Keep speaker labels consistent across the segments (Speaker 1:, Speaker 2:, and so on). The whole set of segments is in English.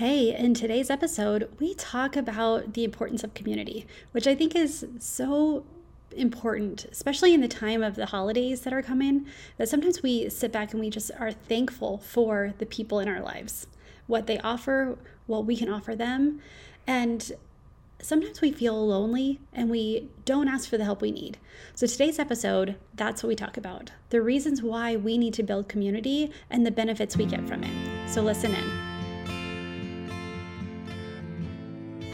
Speaker 1: Hey, in today's episode, we talk about the importance of community, which I think is so important, especially in the time of the holidays that are coming, that sometimes we sit back and we just are thankful for the people in our lives, what they offer, what we can offer them. And sometimes we feel lonely and we don't ask for the help we need. So, today's episode, that's what we talk about the reasons why we need to build community and the benefits we get from it. So, listen in.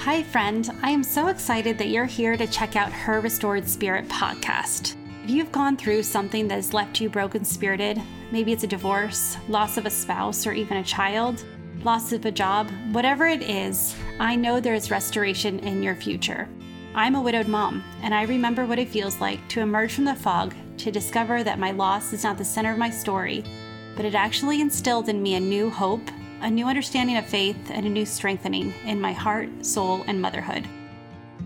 Speaker 1: Hi, friend. I am so excited that you're here to check out Her Restored Spirit podcast. If you've gone through something that has left you broken spirited, maybe it's a divorce, loss of a spouse, or even a child, loss of a job, whatever it is, I know there is restoration in your future. I'm a widowed mom, and I remember what it feels like to emerge from the fog to discover that my loss is not the center of my story, but it actually instilled in me a new hope a new understanding of faith, and a new strengthening in my heart, soul, and motherhood.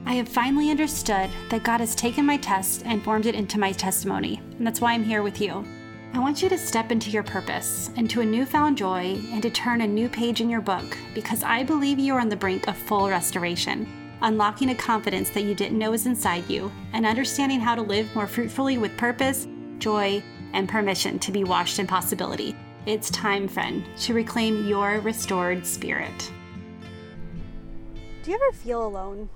Speaker 1: I have finally understood that God has taken my test and formed it into my testimony, and that's why I'm here with you. I want you to step into your purpose, into a newfound joy, and to turn a new page in your book because I believe you are on the brink of full restoration, unlocking a confidence that you didn't know was inside you, and understanding how to live more fruitfully with purpose, joy, and permission to be washed in possibility. It's time, friend, to reclaim your restored spirit.
Speaker 2: Do you ever feel alone?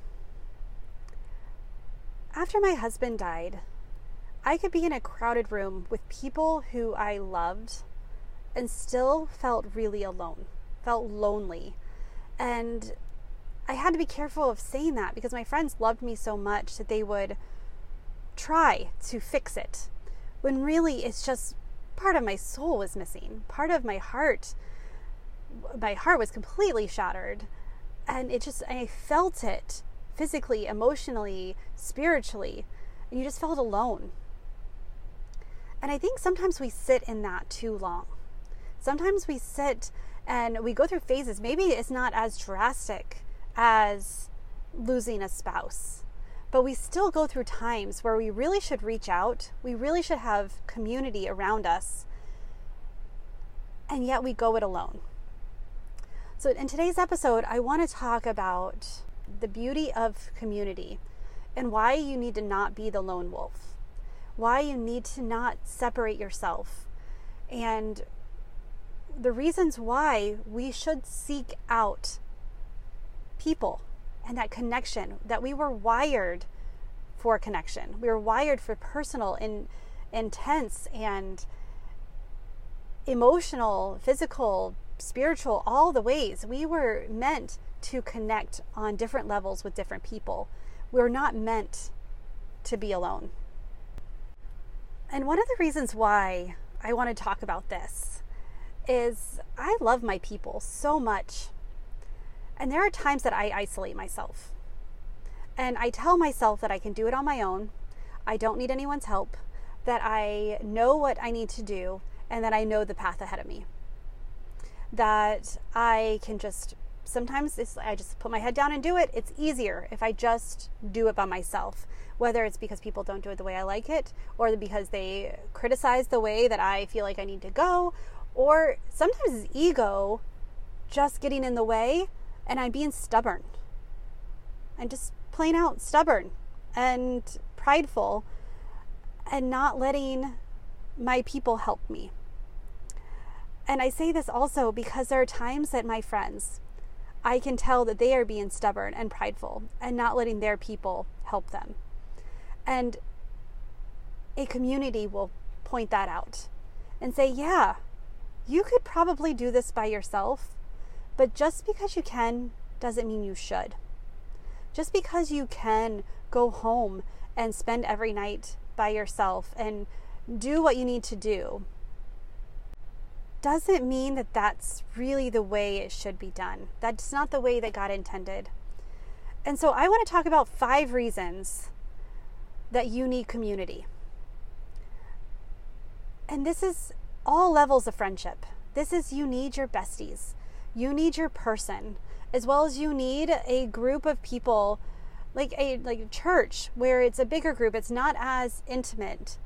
Speaker 2: After my husband died, I could be in a crowded room with people who I loved and still felt really alone, felt lonely. And I had to be careful of saying that because my friends loved me so much that they would try to fix it. When really it's just part of my soul was missing. Part of my heart, my heart was completely shattered. And it just, I felt it physically, emotionally, spiritually. And you just felt alone. And I think sometimes we sit in that too long. Sometimes we sit and we go through phases. Maybe it's not as drastic as losing a spouse but we still go through times where we really should reach out. We really should have community around us. And yet we go it alone. So, in today's episode, I want to talk about the beauty of community and why you need to not be the lone wolf, why you need to not separate yourself, and the reasons why we should seek out people and that connection that we were wired for connection. We were wired for personal and intense and emotional, physical, spiritual, all the ways. We were meant to connect on different levels with different people. We we're not meant to be alone. And one of the reasons why I want to talk about this is I love my people so much. And there are times that I isolate myself. And I tell myself that I can do it on my own. I don't need anyone's help, that I know what I need to do, and that I know the path ahead of me. That I can just sometimes I just put my head down and do it. It's easier if I just do it by myself, whether it's because people don't do it the way I like it, or because they criticize the way that I feel like I need to go, or sometimes it's ego just getting in the way and I'm being stubborn. I'm just plain out stubborn and prideful and not letting my people help me. And I say this also because there are times that my friends, I can tell that they are being stubborn and prideful and not letting their people help them. And a community will point that out and say, yeah, you could probably do this by yourself, but just because you can doesn't mean you should. Just because you can go home and spend every night by yourself and do what you need to do doesn't mean that that's really the way it should be done. That's not the way that God intended. And so I want to talk about five reasons that you need community. And this is all levels of friendship. This is you need your besties. You need your person as well as you need a group of people like a like a church where it's a bigger group it's not as intimate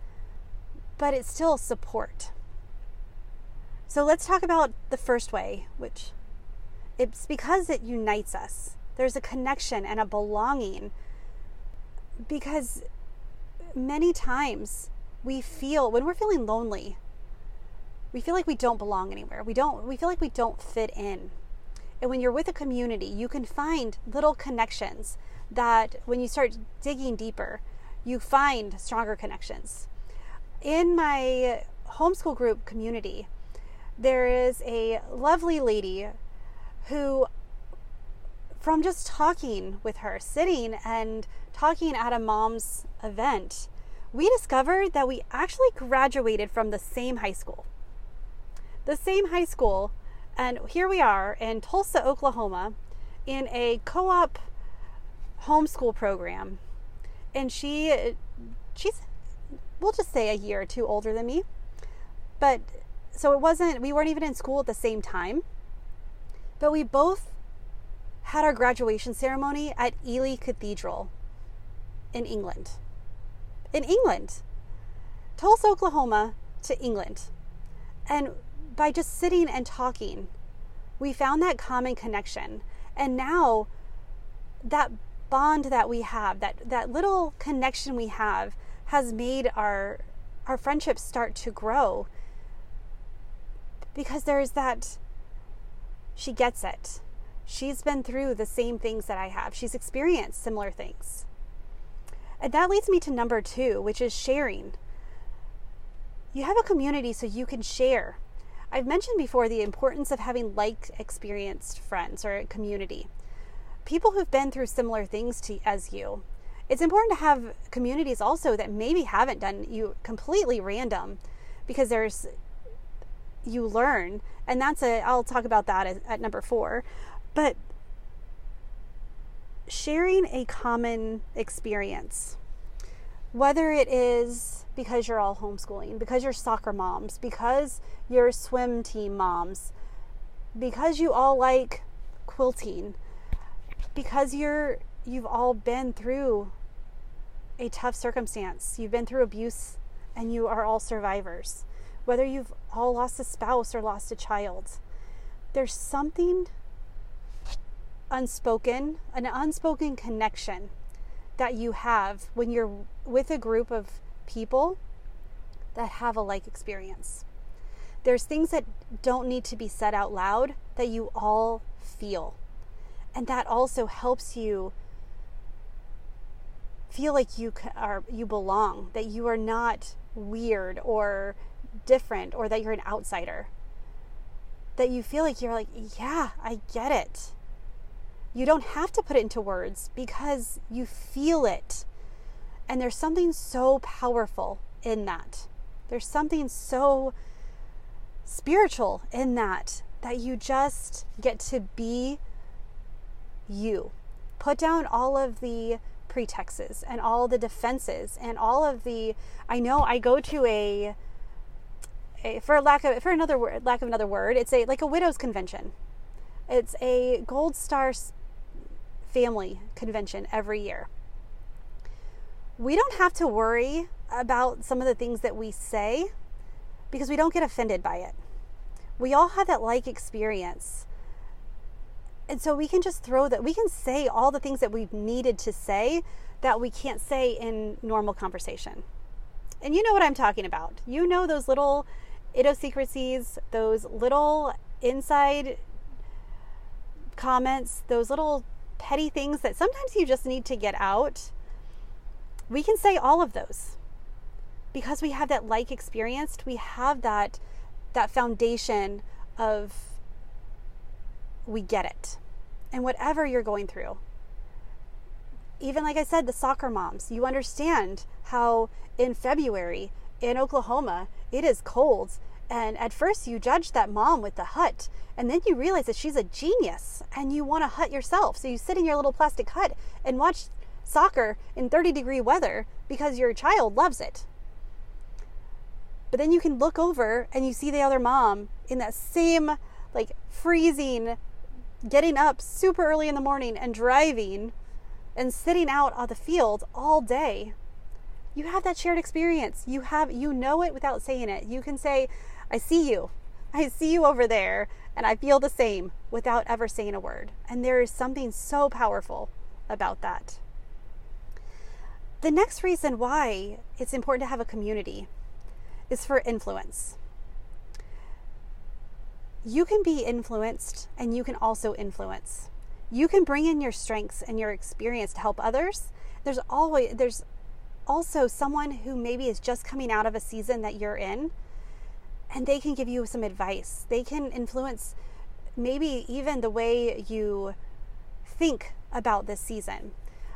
Speaker 2: but it's still support so let's talk about the first way which It's because it unites us. There's a connection and a belonging. Because many times we feel, when we're feeling lonely, we feel like we don't belong anywhere. We don't we feel like we don't fit in. And when you're with a community, you can find little connections that when you start digging deeper, you find stronger connections. In my homeschool group community, there is a lovely lady who from just talking with her, sitting and talking at a mom's event, we discovered that we actually graduated from the same high school the same high school. And here we are in Tulsa, Oklahoma, in a co op homeschool program. And she, she's, we'll just say a year or two older than me. But so it wasn't, we weren't even in school at the same time. But we both had our graduation ceremony at Ely Cathedral in England. In England. Tulsa, Oklahoma to England. And by just sitting and talking, we found that common connection. And now that bond that we have, that, that little connection we have, has made our our friendships start to grow because there's that she gets it. She's been through the same things that I have. She's experienced similar things. And that leads me to number 2, which is sharing. You have a community so you can share I've mentioned before the importance of having like experienced friends or a community. People who've been through similar things to as you. It's important to have communities also that maybe haven't done you completely random because there's you learn and that's a I'll talk about that at, at number 4. But sharing a common experience whether it is because you're all homeschooling, because you're soccer moms, because you're swim team moms, because you all like quilting, because you're you've all been through a tough circumstance. You've been through abuse and you are all survivors. Whether you've all lost a spouse or lost a child. There's something unspoken, an unspoken connection that you have when you're with a group of people that have a like experience. There's things that don't need to be said out loud that you all feel. And that also helps you feel like you are you belong, that you are not weird or different or that you're an outsider. That you feel like you're like, yeah, I get it. You don't have to put it into words because you feel it. And there's something so powerful in that. There's something so spiritual in that, that you just get to be you. Put down all of the pretexts and all the defenses and all of the I know I go to a, a for lack of for another word lack of another word it's a like a widows convention it's a gold star family convention every year we don't have to worry about some of the things that we say because we don't get offended by it. We all have that like experience. And so we can just throw that, we can say all the things that we've needed to say that we can't say in normal conversation. And you know what I'm talking about. You know those little idiosyncrasies, those little inside comments, those little petty things that sometimes you just need to get out we can say all of those. Because we have that like experienced we have that that foundation of we get it. And whatever you're going through even like i said the soccer moms you understand how in february in oklahoma it is cold. And at first you judge that mom with the hut and then you realize that she's a genius and you want a hut yourself. So you sit in your little plastic hut and watch soccer in 30 degree weather because your child loves it. But then you can look over and you see the other mom in that same, like, freezing, getting up super early in the morning and driving and sitting out on the field all day. You have that shared experience. You have, you know it without saying it. You can say, I see you. I see you over there. And I feel the same without ever saying a word. And there is something so powerful about that. The next reason why it's important to have a community is for influence. You can be influenced and you can also influence. You can bring in your strengths and your experience to help others. There's always there's also someone who maybe is just coming out of a season that you're in and they can give you some advice. They can influence maybe even the way you think about this season.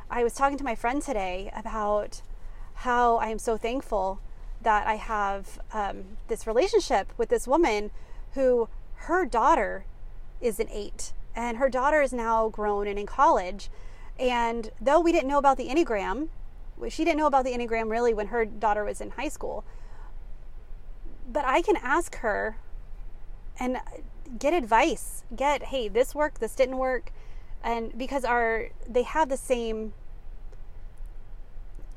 Speaker 2: I was talking to my friend today about how I am so thankful that I have um, this relationship with this woman who her daughter is an eight and her daughter is now grown and in college. And though we didn't know about the Enneagram, she didn't know about the Enneagram really when her daughter was in high school. But I can ask her and get advice. Get, hey, this worked, this didn't work. And because our they have the same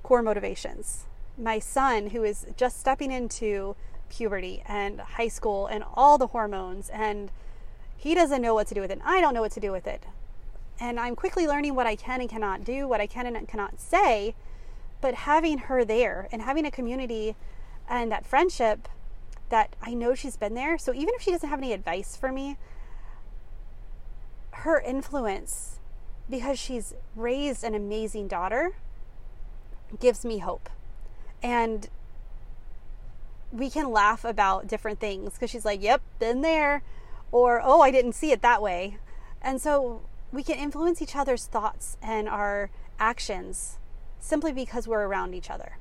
Speaker 2: core motivations. My son, who is just stepping into puberty and high school and all the hormones, and he doesn't know what to do with it. And I don't know what to do with it. And I'm quickly learning what I can and cannot do, what I can and cannot say. But having her there and having a community and that friendship that I know she's been there. So even if she doesn't have any advice for me, her influence, because she's raised an amazing daughter, gives me hope. And we can laugh about different things because she's like, yep, been there. Or, oh, I didn't see it that way. And so we can influence each other's thoughts and our actions simply because we're around each other.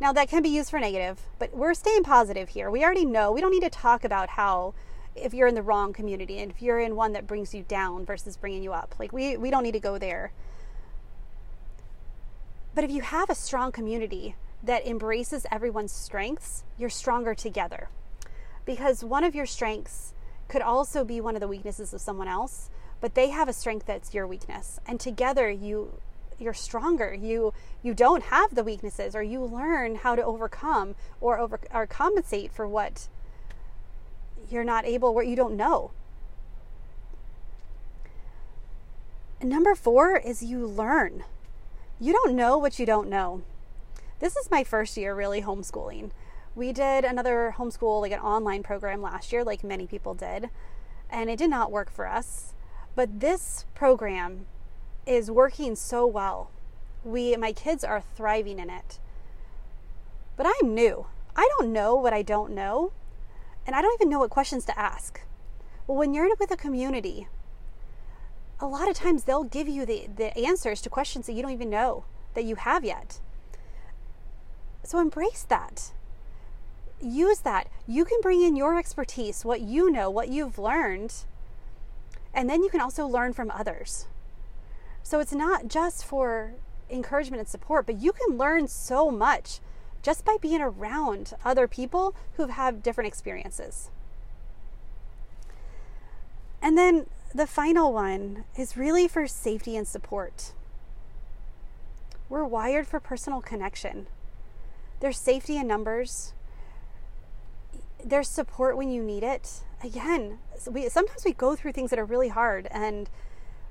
Speaker 2: Now, that can be used for negative, but we're staying positive here. We already know, we don't need to talk about how if you're in the wrong community and if you're in one that brings you down versus bringing you up. Like, we, we don't need to go there. But if you have a strong community that embraces everyone's strengths, you're stronger together. Because one of your strengths could also be one of the weaknesses of someone else, but they have a strength that's your weakness. And together you you're stronger. You you don't have the weaknesses or you learn how to overcome or over or compensate for what you're not able what you don't know. And number 4 is you learn. You don't know what you don't know. This is my first year really homeschooling. We did another homeschool, like an online program last year, like many people did, and it did not work for us. But this program is working so well. We, my kids are thriving in it. But I'm new. I don't know what I don't know, and I don't even know what questions to ask. Well, when you're in with a community, a lot of times they'll give you the, the answers to questions that you don't even know that you have yet. So embrace that. Use that. You can bring in your expertise, what you know, what you've learned, and then you can also learn from others. So it's not just for encouragement and support, but you can learn so much just by being around other people who've had different experiences. And then the final one is really for safety and support. We're wired for personal connection. There's safety in numbers. There's support when you need it. Again, we sometimes we go through things that are really hard and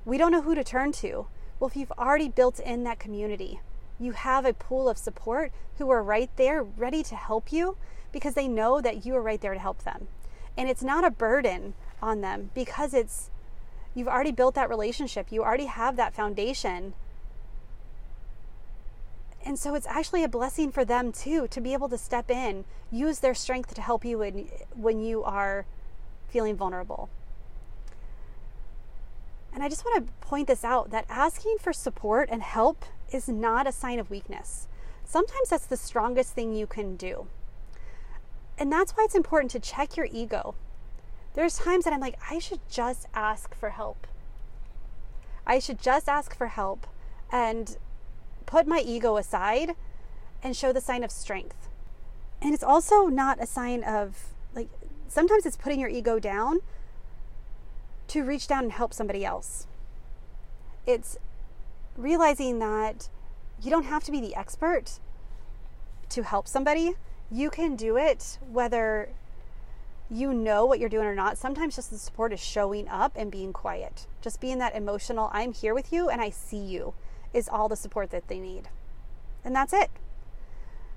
Speaker 2: we don't know who to turn to. Well, if you've already built in that community, you have a pool of support who are right there ready to help you because they know that you are right there to help them. And it's not a burden on them because it's you've already built that relationship. You already have that foundation and so it's actually a blessing for them too to be able to step in, use their strength to help you when, when you are feeling vulnerable. And I just want to point this out that asking for support and help is not a sign of weakness. Sometimes that's the strongest thing you can do. And that's why it's important to check your ego. There's times that I'm like, I should just ask for help. I should just ask for help. And put my ego aside and show the sign of strength. And it's also not a sign of, like, sometimes it's putting your ego down to reach down and help somebody else. It's realizing that you don't have to be the expert to help somebody. You can do it whether you know what you're doing or not. Sometimes just the support is showing up and being quiet. Just being that emotional, I'm here with you and I see you is all the support that they need. And that's it.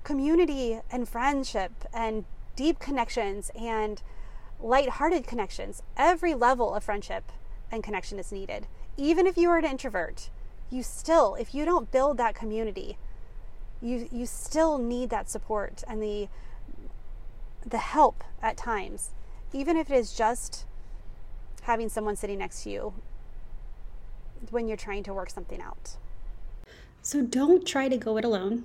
Speaker 2: Community and friendship and deep connections and light-hearted connections. Every level of friendship and connection is needed. Even if you are an introvert, you still, if you don't build that community, you you still need that support and the the help at times, even if it is just having someone sitting next to you when you're trying to work something out.
Speaker 1: So don't try to go it alone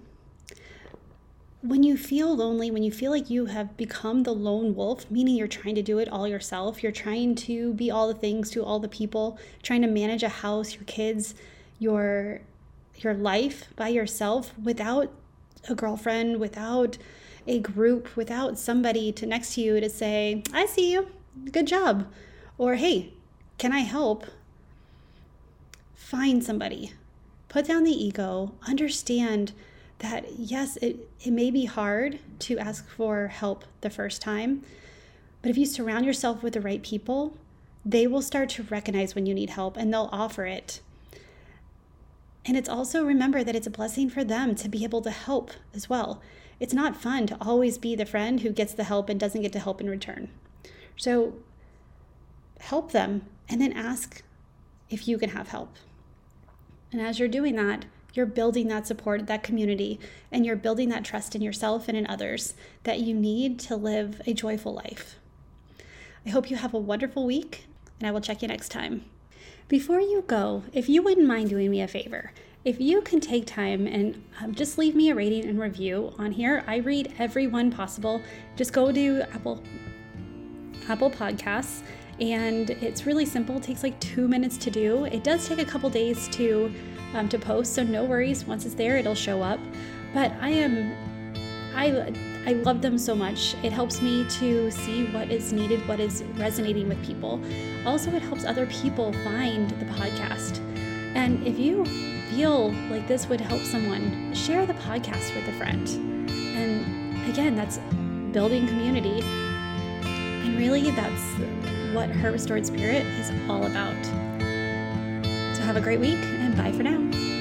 Speaker 1: when you feel lonely, when you feel like you have become the lone wolf, meaning you're trying to do it all yourself, you're trying to be all the things to all the people, trying to manage a house, your kids, your your life by yourself without a girlfriend, without a group, without somebody to next to you to say, "I see you. Good job." Or, "Hey, can I help?" Find somebody. Put down the ego, understand that yes, it, it may be hard to ask for help the first time, but if you surround yourself with the right people, they will start to recognize when you need help and they'll offer it. And it's also remember that it's a blessing for them to be able to help as well. It's not fun to always be the friend who gets the help and doesn't get to help in return. So help them and then ask if you can have help. And as you're doing that, you're building that support, that community, and you're building that trust in yourself and in others that you need to live a joyful life. I hope you have a wonderful week, and I will check you next time. Before you go, if you wouldn't mind doing me a favor, if you can take time and um, just leave me a rating and review on here, I read every one possible. Just go to Apple Apple Podcasts and it's really simple. It takes like two minutes to do. It does take a couple days to um, to post, so no worries. Once it's there, it'll show up. But I am, I, I love them so much. It helps me to see what is needed, what is resonating with people. Also, it helps other people find the podcast. And if you feel like this would help someone, share the podcast with a friend. And again, that's building community. And really, that's what Her Restored Spirit is all about. So have a great week and bye for now.